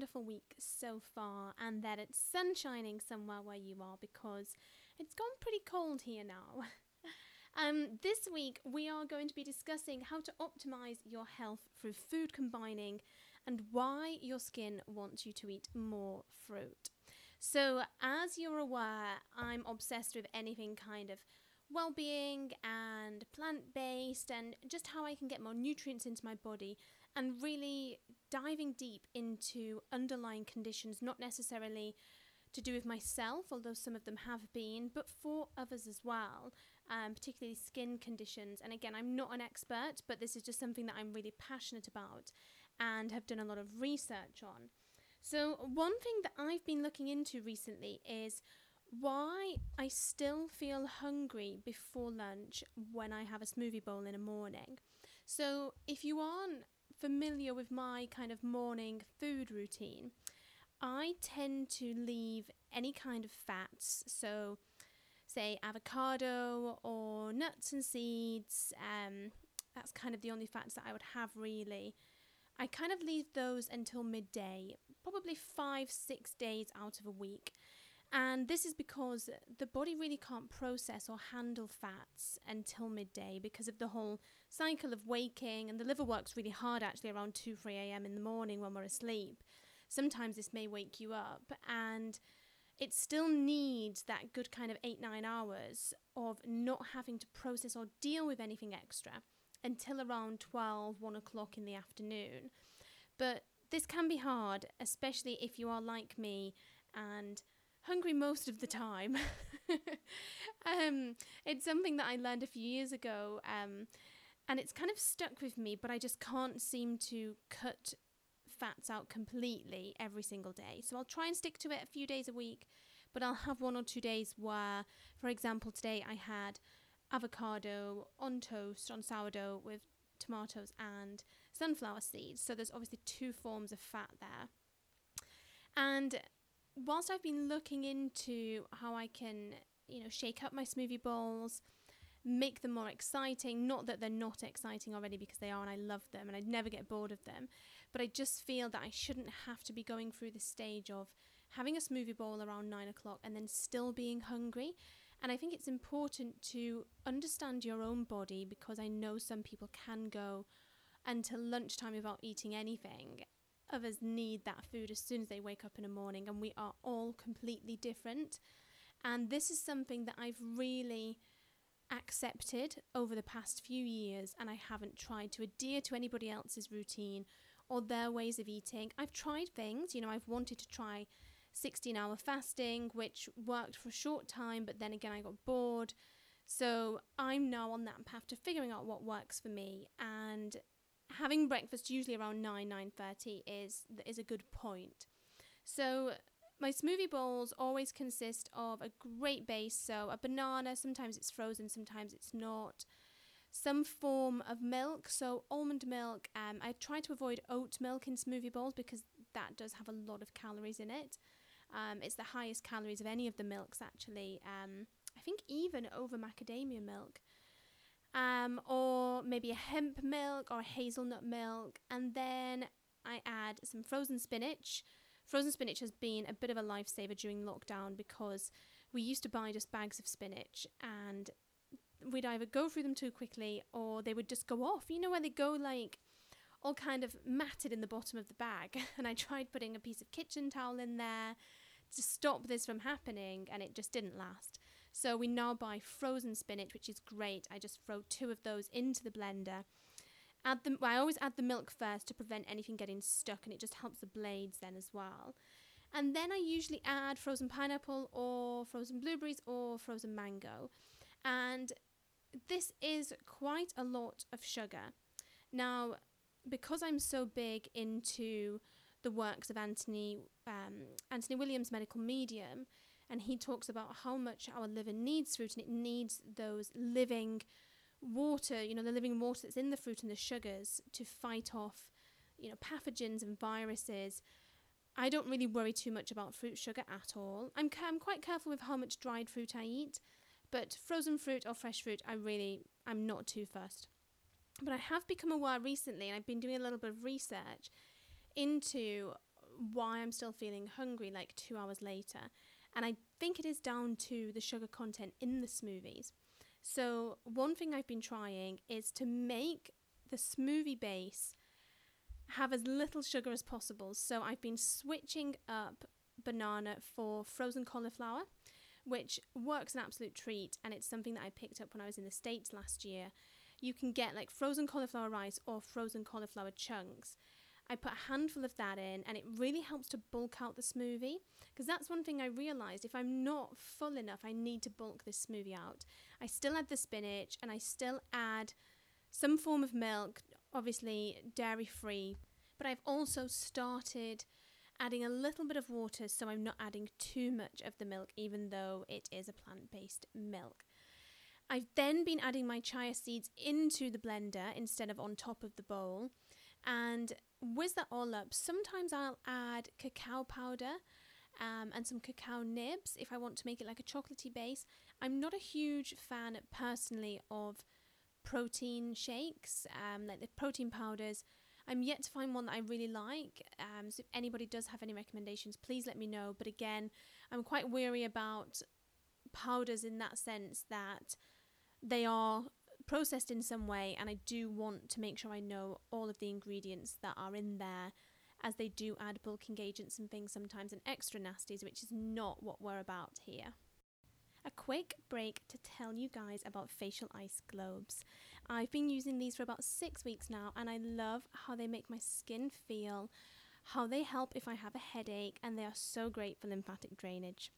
wonderful week so far and that it's sun shining somewhere where you are because it's gone pretty cold here now. um, this week, we are going to be discussing how to optimize your health through food combining and why your skin wants you to eat more fruit. So, as you're aware, I'm obsessed with anything kind of well being and plant based and just how I can get more nutrients into my body and really diving deep into underlying conditions, not necessarily to do with myself, although some of them have been, but for others as well, um, particularly skin conditions. And again, I'm not an expert, but this is just something that I'm really passionate about and have done a lot of research on. So, one thing that I've been looking into recently is why I still feel hungry before lunch when I have a smoothie bowl in the morning. So, if you aren't familiar with my kind of morning food routine, I tend to leave any kind of fats, so say avocado or nuts and seeds. Um, that's kind of the only fats that I would have really. I kind of leave those until midday, probably five, six days out of a week. And this is because the body really can't process or handle fats until midday because of the whole cycle of waking. And the liver works really hard actually around 2 3 a.m. in the morning when we're asleep. Sometimes this may wake you up, and it still needs that good kind of 8 9 hours of not having to process or deal with anything extra until around 12 1 o'clock in the afternoon. But this can be hard, especially if you are like me and hungry most of the time. um, it's something that I learned a few years ago, um, and it's kind of stuck with me, but I just can't seem to cut fats out completely every single day. So I'll try and stick to it a few days a week, but I'll have one or two days where, for example, today I had avocado on toast on sourdough with tomatoes and sunflower seeds. So there's obviously two forms of fat there. And whilst I've been looking into how I can, you know, shake up my smoothie bowls, make them more exciting, not that they're not exciting already because they are and I love them and I'd never get bored of them, but I just feel that I shouldn't have to be going through the stage of having a smoothie bowl around nine o'clock and then still being hungry. And I think it's important to understand your own body because I know some people can go until lunchtime without eating anything others need that food as soon as they wake up in the morning, and we are all completely different. And this is something that I've really accepted over the past few years, and I haven't tried to adhere to anybody else's routine or their ways of eating. I've tried things, you know, I've wanted to try 16 hour fasting, which worked for a short time, but then again, I got bored. So I'm now on that path to figuring out what works for me. And having breakfast usually around 9 9.30 is is a good point. So my smoothie bowls always consist of a great base so a banana sometimes it's frozen sometimes it's not some form of milk so almond milk um, i try to avoid oat milk in smoothie bowls because that does have a lot of calories in it. Um, it's the highest calories of any of the milks actually um, i think even over macadamia milk. Um, or maybe a hemp milk or a hazelnut milk, and then I add some frozen spinach. Frozen spinach has been a bit of a lifesaver during lockdown because we used to buy just bags of spinach and we'd either go through them too quickly or they would just go off. You know, where they go like all kind of matted in the bottom of the bag. And I tried putting a piece of kitchen towel in there to stop this from happening and it just didn't last. So we now buy frozen spinach, which is great. I just throw two of those into the blender. Add them. Well, I always add the milk first to prevent anything getting stuck, and it just helps the blades then as well. And then I usually add frozen pineapple or frozen blueberries or frozen mango. And this is quite a lot of sugar. Now, because I'm so big into the works of Anthony um, Anthony Williams, medical medium, and he talks about how much our liver needs fruit and it needs those living water, you know, the living water that's in the fruit and the sugars to fight off, you know, pathogens and viruses. I don't really worry too much about fruit sugar at all. I'm, I'm quite careful with how much dried fruit I eat, but frozen fruit or fresh fruit, I really, I'm not too fussed. But I have become aware recently, and I've been doing a little bit of research into why I'm still feeling hungry like two hours later. And I think it is down to the sugar content in the smoothies. So, one thing I've been trying is to make the smoothie base have as little sugar as possible. So, I've been switching up banana for frozen cauliflower, which works an absolute treat. And it's something that I picked up when I was in the States last year. You can get like frozen cauliflower rice or frozen cauliflower chunks. I put a handful of that in, and it really helps to bulk out the smoothie. Because that's one thing I realized if I'm not full enough, I need to bulk this smoothie out. I still add the spinach, and I still add some form of milk, obviously dairy free. But I've also started adding a little bit of water so I'm not adding too much of the milk, even though it is a plant based milk. I've then been adding my chia seeds into the blender instead of on top of the bowl and whiz that all up. Sometimes I'll add cacao powder um, and some cacao nibs if I want to make it like a chocolatey base. I'm not a huge fan personally of protein shakes, um, like the protein powders. I'm yet to find one that I really like. Um, so if anybody does have any recommendations, please let me know. But again, I'm quite weary about powders in that sense that they are processed in some way, and I do want to make sure I know all of the ingredients that are in there, as they do add bulking agents and things sometimes and extra nasties, which is not what we're about here. A quick break to tell you guys about facial ice globes. I've been using these for about six weeks now, and I love how they make my skin feel, how they help if I have a headache, and they are so great for lymphatic drainage.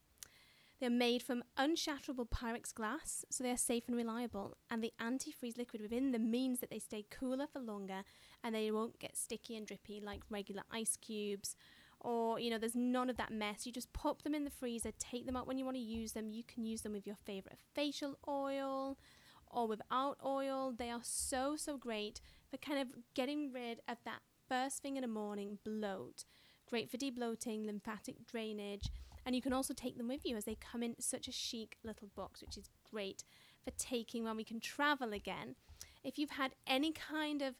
They're made from unshatterable Pyrex glass, so they are safe and reliable. And the antifreeze liquid within them means that they stay cooler for longer and they won't get sticky and drippy like regular ice cubes. Or, you know, there's none of that mess. You just pop them in the freezer, take them out when you want to use them. You can use them with your favorite facial oil or without oil. They are so, so great for kind of getting rid of that first thing in the morning bloat. Great for debloating, lymphatic drainage and you can also take them with you as they come in such a chic little box, which is great for taking when we can travel again. If you've had any kind of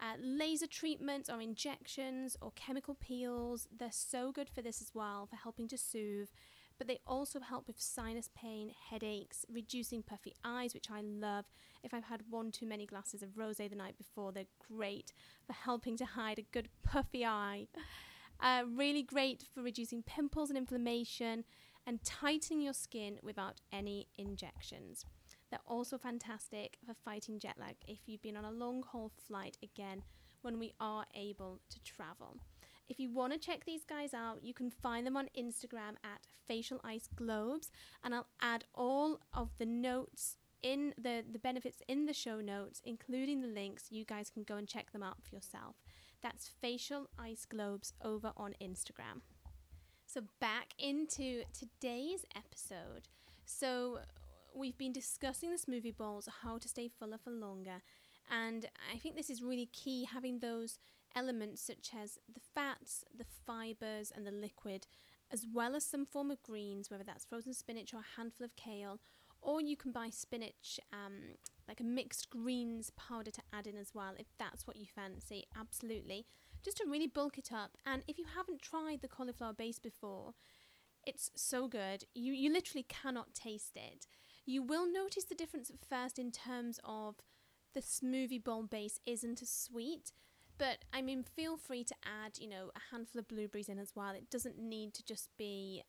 uh, laser treatments or injections or chemical peels, they're so good for this as well, for helping to soothe. But they also help with sinus pain, headaches, reducing puffy eyes, which I love. If I've had one too many glasses of rose the night before, they're great for helping to hide a good puffy eye. Uh, really great for reducing pimples and inflammation and tightening your skin without any injections. They're also fantastic for fighting jet lag if you've been on a long haul flight again when we are able to travel. If you want to check these guys out, you can find them on Instagram at Facial Ice Globes, and I'll add all of the notes in the, the benefits in the show notes, including the links. You guys can go and check them out for yourself. That's Facial Ice Globes over on Instagram. So, back into today's episode. So, we've been discussing the smoothie bowls, how to stay fuller for longer. And I think this is really key having those elements such as the fats, the fibers, and the liquid, as well as some form of greens, whether that's frozen spinach or a handful of kale, or you can buy spinach, um, like a mixed greens powder to add in as well, if that's what you fancy. Absolutely. Just to really bulk it up. And if you haven't tried the cauliflower base before, it's so good. You, you literally cannot taste it. You will notice the difference at first in terms of the smoothie bowl base isn't as sweet. But I mean, feel free to add, you know, a handful of blueberries in as well. It doesn't need to just be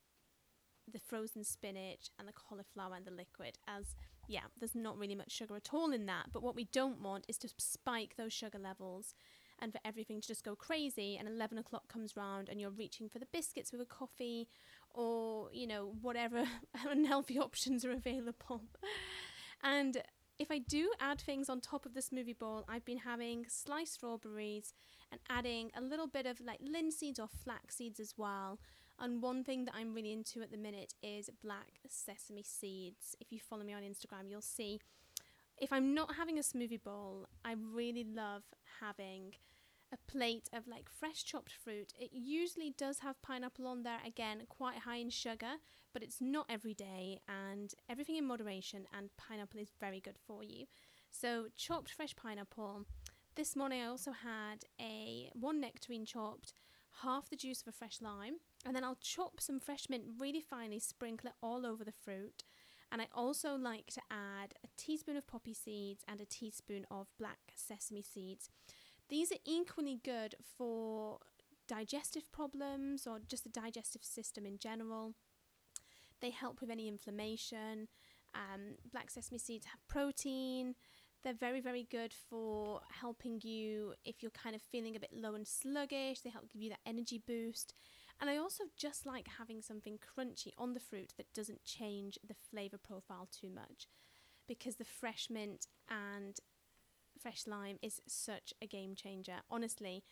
the frozen spinach and the cauliflower and the liquid as yeah there's not really much sugar at all in that but what we don't want is to spike those sugar levels and for everything to just go crazy and 11 o'clock comes round and you're reaching for the biscuits with a coffee or you know whatever unhealthy options are available and if I do add things on top of the smoothie bowl, I've been having sliced strawberries and adding a little bit of like linseeds or flax seeds as well. And one thing that I'm really into at the minute is black sesame seeds. If you follow me on Instagram, you'll see. If I'm not having a smoothie bowl, I really love having a plate of like fresh chopped fruit. It usually does have pineapple on there, again, quite high in sugar, but it's not every day and everything in moderation, and pineapple is very good for you. So, chopped fresh pineapple. This morning I also had a one nectarine chopped, half the juice of a fresh lime, and then I'll chop some fresh mint really finely, sprinkle it all over the fruit. And I also like to add a teaspoon of poppy seeds and a teaspoon of black sesame seeds. These are equally good for digestive problems or just the digestive system in general. They help with any inflammation. Um, black sesame seeds have protein. They're very, very good for helping you if you're kind of feeling a bit low and sluggish. They help give you that energy boost. And I also just like having something crunchy on the fruit that doesn't change the flavour profile too much because the fresh mint and fresh lime is such a game changer. Honestly,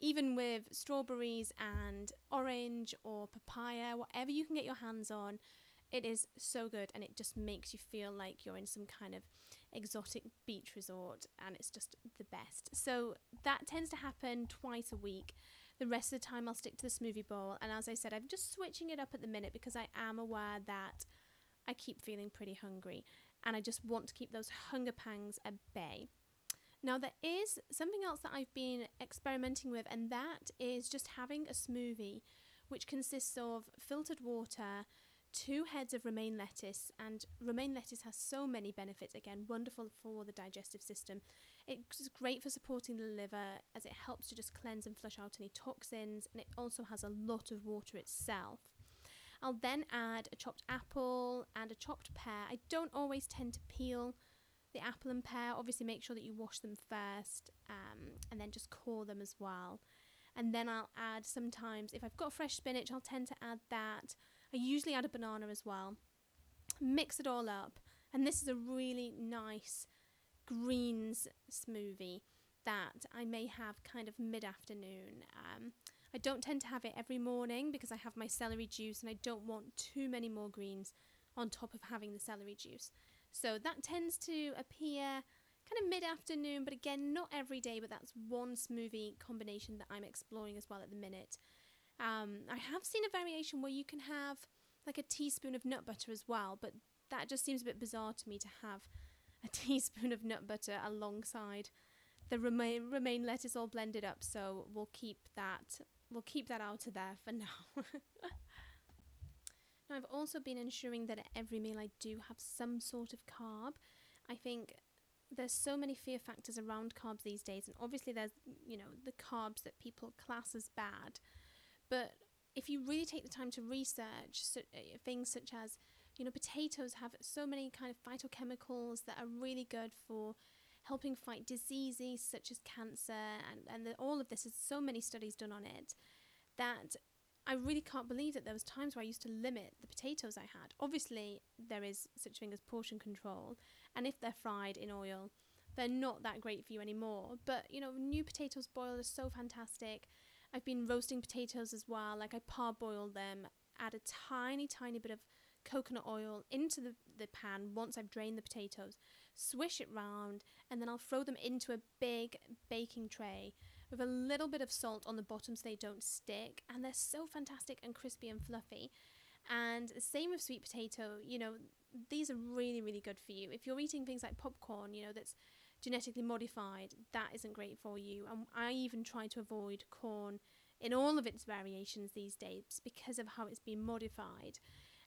even with strawberries and orange or papaya, whatever you can get your hands on, it is so good and it just makes you feel like you're in some kind of exotic beach resort and it's just the best. So that tends to happen twice a week. The rest of the time, I'll stick to the smoothie bowl. And as I said, I'm just switching it up at the minute because I am aware that I keep feeling pretty hungry and I just want to keep those hunger pangs at bay. Now, there is something else that I've been experimenting with, and that is just having a smoothie which consists of filtered water, two heads of romaine lettuce, and romaine lettuce has so many benefits. Again, wonderful for the digestive system. It's great for supporting the liver as it helps to just cleanse and flush out any toxins, and it also has a lot of water itself. I'll then add a chopped apple and a chopped pear. I don't always tend to peel the apple and pear. Obviously, make sure that you wash them first um, and then just core them as well. And then I'll add sometimes, if I've got fresh spinach, I'll tend to add that. I usually add a banana as well. Mix it all up. And this is a really nice greens smoothie that I may have kind of mid afternoon. Um, I don't tend to have it every morning because I have my celery juice and I don't want too many more greens on top of having the celery juice. So that tends to appear kind of mid afternoon, but again, not every day, but that's one smoothie combination that I'm exploring as well at the minute. Um, I have seen a variation where you can have like a teaspoon of nut butter as well, but that just seems a bit bizarre to me to have a teaspoon of nut butter alongside the romaine, romaine lettuce all blended up. So we'll keep that we'll keep that out of there for now. now I've also been ensuring that at every meal I do have some sort of carb. I think there's so many fear factors around carbs these days, and obviously there's you know the carbs that people class as bad, but if you really take the time to research so, uh, things such as you know potatoes have so many kind of phytochemicals that are really good for helping fight diseases such as cancer and, and the, all of this is so many studies done on it that I really can't believe that there was times where I used to limit the potatoes I had. Obviously, there is such thing as portion control, and if they're fried in oil, they're not that great for you anymore. But you know, new potatoes boiled are so fantastic. I've been roasting potatoes as well. Like I parboil them, add a tiny, tiny bit of coconut oil into the, the pan once I've drained the potatoes, swish it round, and then I'll throw them into a big baking tray with a little bit of salt on the bottom so they don't stick. And they're so fantastic and crispy and fluffy. And same with sweet potato, you know, these are really, really good for you. If you're eating things like popcorn, you know, that's genetically modified, that isn't great for you. And I even try to avoid corn in all of its variations these days because of how it's been modified.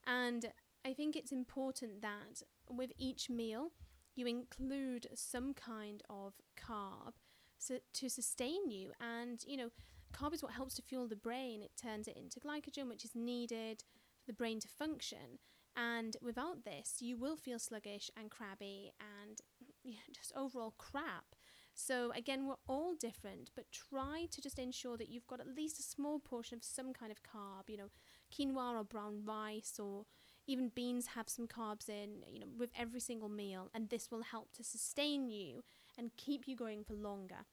And I think it's important that with each meal, you include some kind of carb so to sustain you. And, you know, carb is what helps to fuel the brain, it turns it into glycogen, which is needed for the brain to function. And without this, you will feel sluggish and crabby and just overall crap. So, again, we're all different, but try to just ensure that you've got at least a small portion of some kind of carb, you know, quinoa or brown rice or even beans have some carbs in, you know, with every single meal, and this will help to sustain you and keep you going for longer.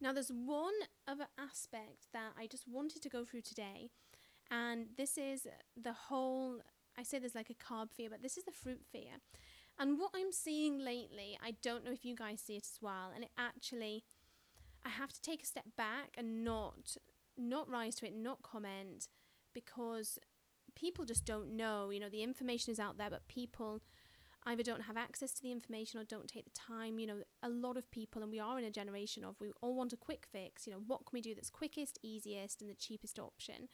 Now, there's one other aspect that I just wanted to go through today, and this is the whole I say there's like a carb fear, but this is the fruit fear. And what I'm seeing lately, I don't know if you guys see it as well, and it actually I have to take a step back and not not rise to it, not comment because people just don't know. You know, the information is out there, but people either don't have access to the information or don't take the time. You know, a lot of people, and we are in a generation of, we all want a quick fix. You know, what can we do that's quickest, easiest, and the cheapest option?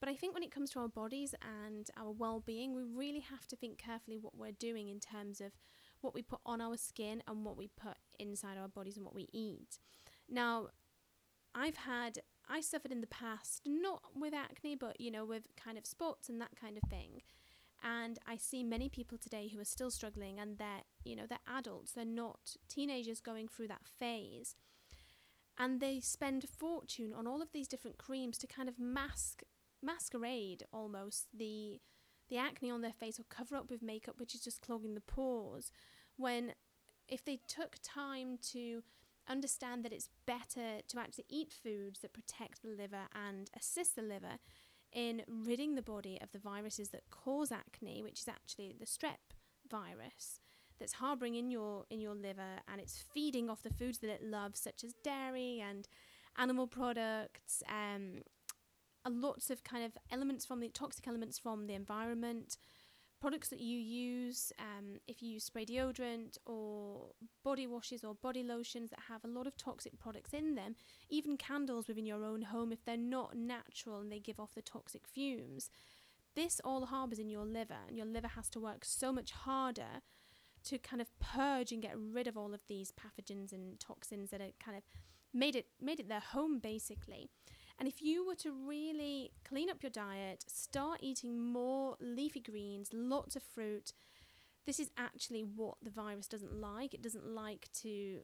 But I think when it comes to our bodies and our well being, we really have to think carefully what we're doing in terms of what we put on our skin and what we put inside our bodies and what we eat. Now, I've had, I suffered in the past, not with acne, but you know, with kind of spots and that kind of thing. And I see many people today who are still struggling and they're, you know, they're adults, they're not teenagers going through that phase. And they spend a fortune on all of these different creams to kind of mask masquerade almost the the acne on their face or cover up with makeup which is just clogging the pores when if they took time to understand that it's better to actually eat foods that protect the liver and assist the liver in ridding the body of the viruses that cause acne which is actually the strep virus that's harboring in your in your liver and it's feeding off the foods that it loves such as dairy and animal products um, lots of kind of elements from the toxic elements from the environment, products that you use, um, if you use spray deodorant or body washes or body lotions that have a lot of toxic products in them, even candles within your own home, if they're not natural and they give off the toxic fumes, this all harbours in your liver, and your liver has to work so much harder to kind of purge and get rid of all of these pathogens and toxins that are kind of made it made it their home basically. And if you were to really clean up your diet, start eating more leafy greens, lots of fruit, this is actually what the virus doesn't like. It doesn't like to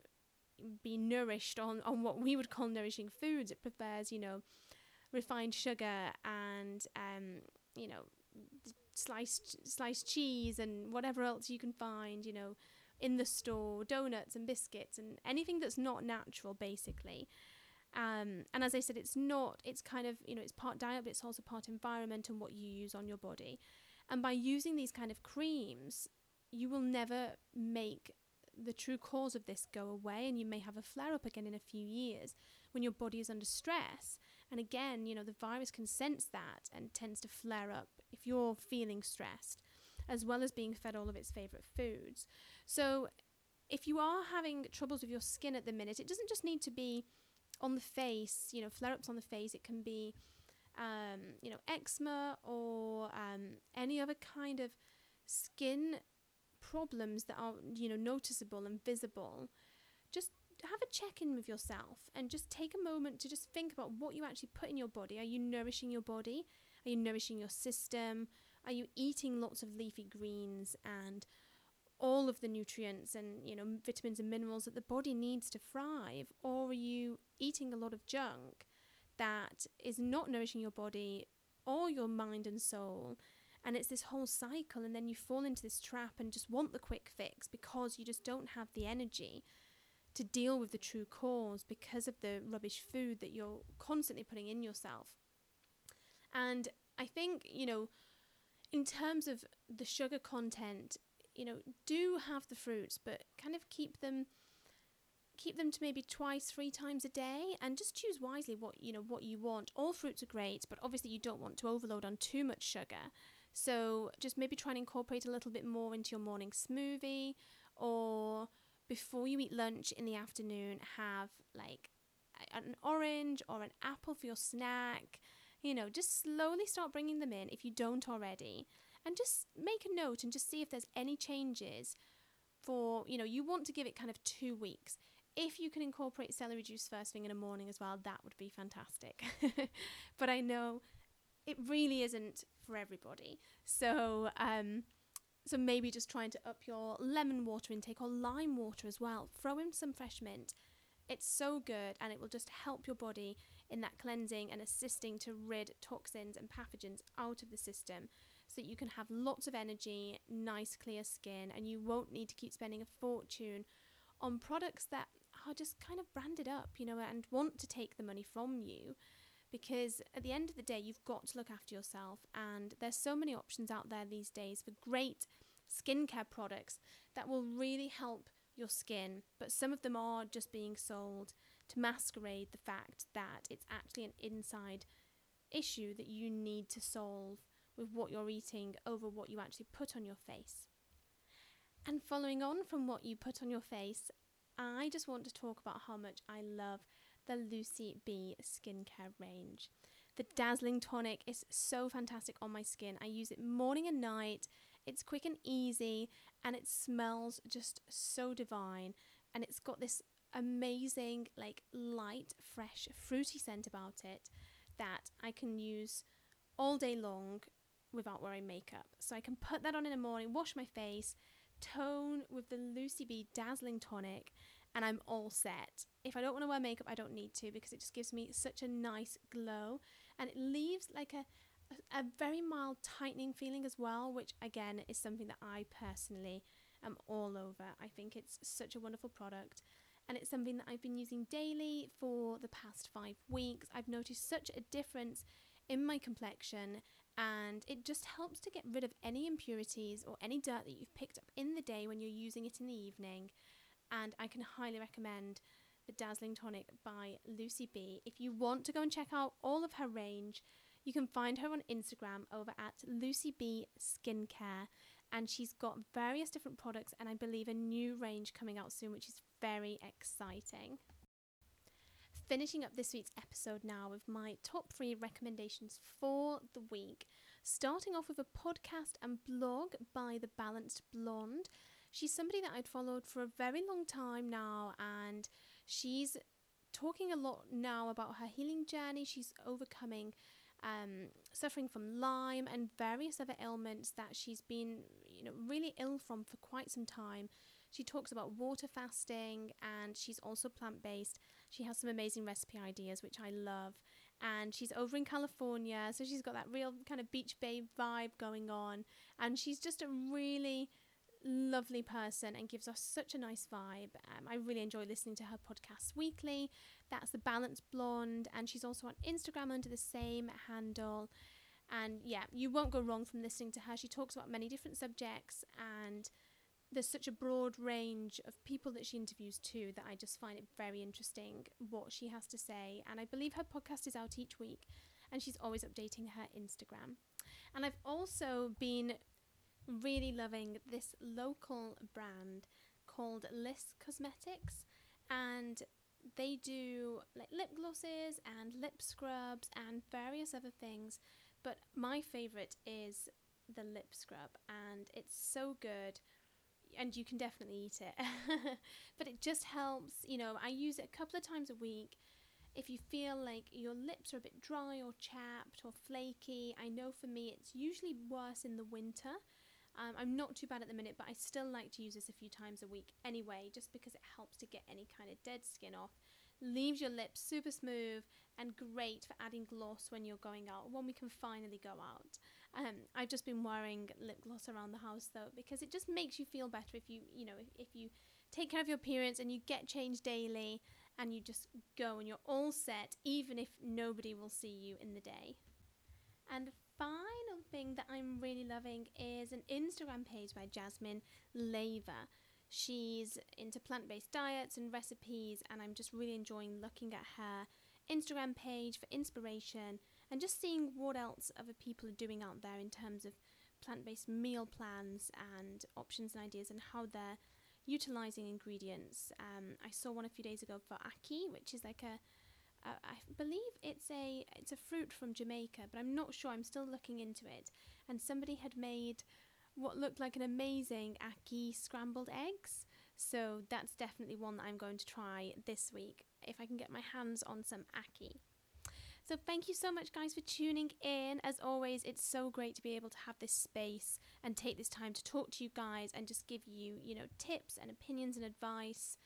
be nourished on, on what we would call nourishing foods. It prefers, you know, refined sugar and, um, you know, sliced sliced cheese and whatever else you can find, you know, in the store, donuts and biscuits and anything that's not natural, basically. Um, and as I said, it's not, it's kind of, you know, it's part diet, but it's also part environment and what you use on your body. And by using these kind of creams, you will never make the true cause of this go away. And you may have a flare up again in a few years when your body is under stress. And again, you know, the virus can sense that and tends to flare up if you're feeling stressed, as well as being fed all of its favorite foods. So if you are having troubles with your skin at the minute, it doesn't just need to be on the face, you know, flare ups on the face. It can be, um, you know, eczema or um, any other kind of skin problems that are, you know, noticeable and visible. Just have a check in with yourself and just take a moment to just think about what you actually put in your body. Are you nourishing your body? Are you nourishing your system? Are you eating lots of leafy greens and all of the nutrients and you know vitamins and minerals that the body needs to thrive or are you eating a lot of junk that is not nourishing your body or your mind and soul? And it's this whole cycle and then you fall into this trap and just want the quick fix because you just don't have the energy to deal with the true cause because of the rubbish food that you're constantly putting in yourself. And i think you know in terms of the sugar content you know, do have the fruits, but kind of keep them keep them to maybe twice, three times a day and just choose wisely what you know what you want. All fruits are great, but obviously you don't want to overload on too much sugar. So just maybe try and incorporate a little bit more into your morning smoothie or before you eat lunch in the afternoon, have like an orange or an apple for your snack. You know, just slowly start bringing them in if you don't already and just make a note and just see if there's any changes for, you know, you want to give it kind of two weeks. If you can incorporate celery juice first thing in the morning as well, that would be fantastic. but I know it really isn't for everybody. So, um, so maybe just trying to up your lemon water intake or lime water as well. Throw in some fresh mint. It's so good and it will just help your body in that cleansing and assisting to rid toxins and pathogens out of the system so that you can have lots of energy, nice clear skin, and you won't need to keep spending a fortune on products that are just kind of branded up, you know, and want to take the money from you. Because at the end of the day, you've got to look after yourself, and there's so many options out there these days for great skincare products that will really help your skin, but some of them are just being sold to masquerade the fact that it's actually an inside issue that you need to solve with what you're eating over what you actually put on your face. And following on from what you put on your face, I just want to talk about how much I love the Lucy Bee skincare range. The Dazzling Tonic is so fantastic on my skin. I use it morning and night. It's quick and easy and it smells just so divine. And it's got this amazing, like light, fresh, fruity scent about it that I can use all day long without wearing makeup. So I can put that on in the morning, wash my face, tone with the Lucy Bee Dazzling Tonic, and I'm all set. If I don't want to wear makeup, I don't need to because it just gives me such a nice glow and it leaves like a, a, a very mild tightening feeling as well, which again is something that I personally am all over. I think it's such a wonderful product and it's something that I've been using daily for the past five weeks. I've noticed such a difference in my complexion and it just helps to get rid of any impurities or any dirt that you've picked up in the day when you're using it in the evening. And I can highly recommend the Dazzling Tonic by Lucy Bee. If you want to go and check out all of her range, you can find her on Instagram over at Lucy Bee Skincare. And she's got various different products and I believe a new range coming out soon, which is very exciting. Finishing up this week's episode now with my top three recommendations for the week. Starting off with a podcast and blog by The Balanced Blonde. She's somebody that I'd followed for a very long time now, and she's talking a lot now about her healing journey. She's overcoming um, suffering from Lyme and various other ailments that she's been, you know, really ill from for quite some time. She talks about water fasting and she's also plant based. She has some amazing recipe ideas, which I love. And she's over in California, so she's got that real kind of beach babe vibe going on. And she's just a really lovely person and gives us such a nice vibe. Um, I really enjoy listening to her podcasts weekly. That's the Balanced Blonde, and she's also on Instagram under the same handle. And yeah, you won't go wrong from listening to her. She talks about many different subjects and there's such a broad range of people that she interviews too that I just find it very interesting what she has to say. And I believe her podcast is out each week and she's always updating her Instagram. And I've also been really loving this local brand called Lyss Cosmetics and they do like lip glosses and lip scrubs and various other things but my favorite is the lip scrub and it's so good and you can definitely eat it. but it just helps, you know, I use it a couple of times a week. If you feel like your lips are a bit dry or chapped or flaky, I know for me it's usually worse in the winter. Um, I'm not too bad at the minute, but I still like to use this a few times a week anyway, just because it helps to get any kind of dead skin off. Leaves your lips super smooth and great for adding gloss when you're going out, when we can finally go out. Um, I've just been wearing lip gloss around the house though because it just makes you feel better if you, you know, if, if you take care of your appearance and you get changed daily and you just go and you're all set even if nobody will see you in the day. And final thing that I'm really loving is an Instagram page by Jasmine Leyva. She's into plant based diets and recipes, and I'm just really enjoying looking at her Instagram page for inspiration and just seeing what else other people are doing out there in terms of plant based meal plans and options and ideas and how they're utilizing ingredients. Um, I saw one a few days ago for ackee, which is like a I believe it's a it's a fruit from Jamaica, but I'm not sure. I'm still looking into it. And somebody had made what looked like an amazing ackee scrambled eggs. So that's definitely one that I'm going to try this week if I can get my hands on some ackee. So thank you so much, guys, for tuning in. As always, it's so great to be able to have this space and take this time to talk to you guys and just give you, you know, tips and opinions and advice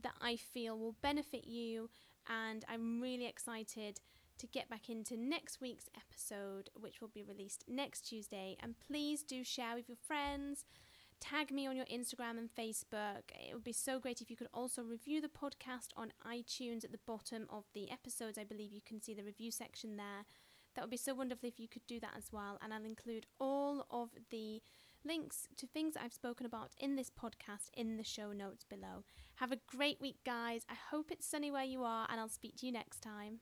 that I feel will benefit you. And I'm really excited to get back into next week's episode, which will be released next Tuesday. And please do share with your friends Tag me on your Instagram and Facebook. It would be so great if you could also review the podcast on iTunes at the bottom of the episodes. I believe you can see the review section there. That would be so wonderful if you could do that as well. And I'll include all of the links to things I've spoken about in this podcast in the show notes below. Have a great week, guys. I hope it's sunny where you are, and I'll speak to you next time.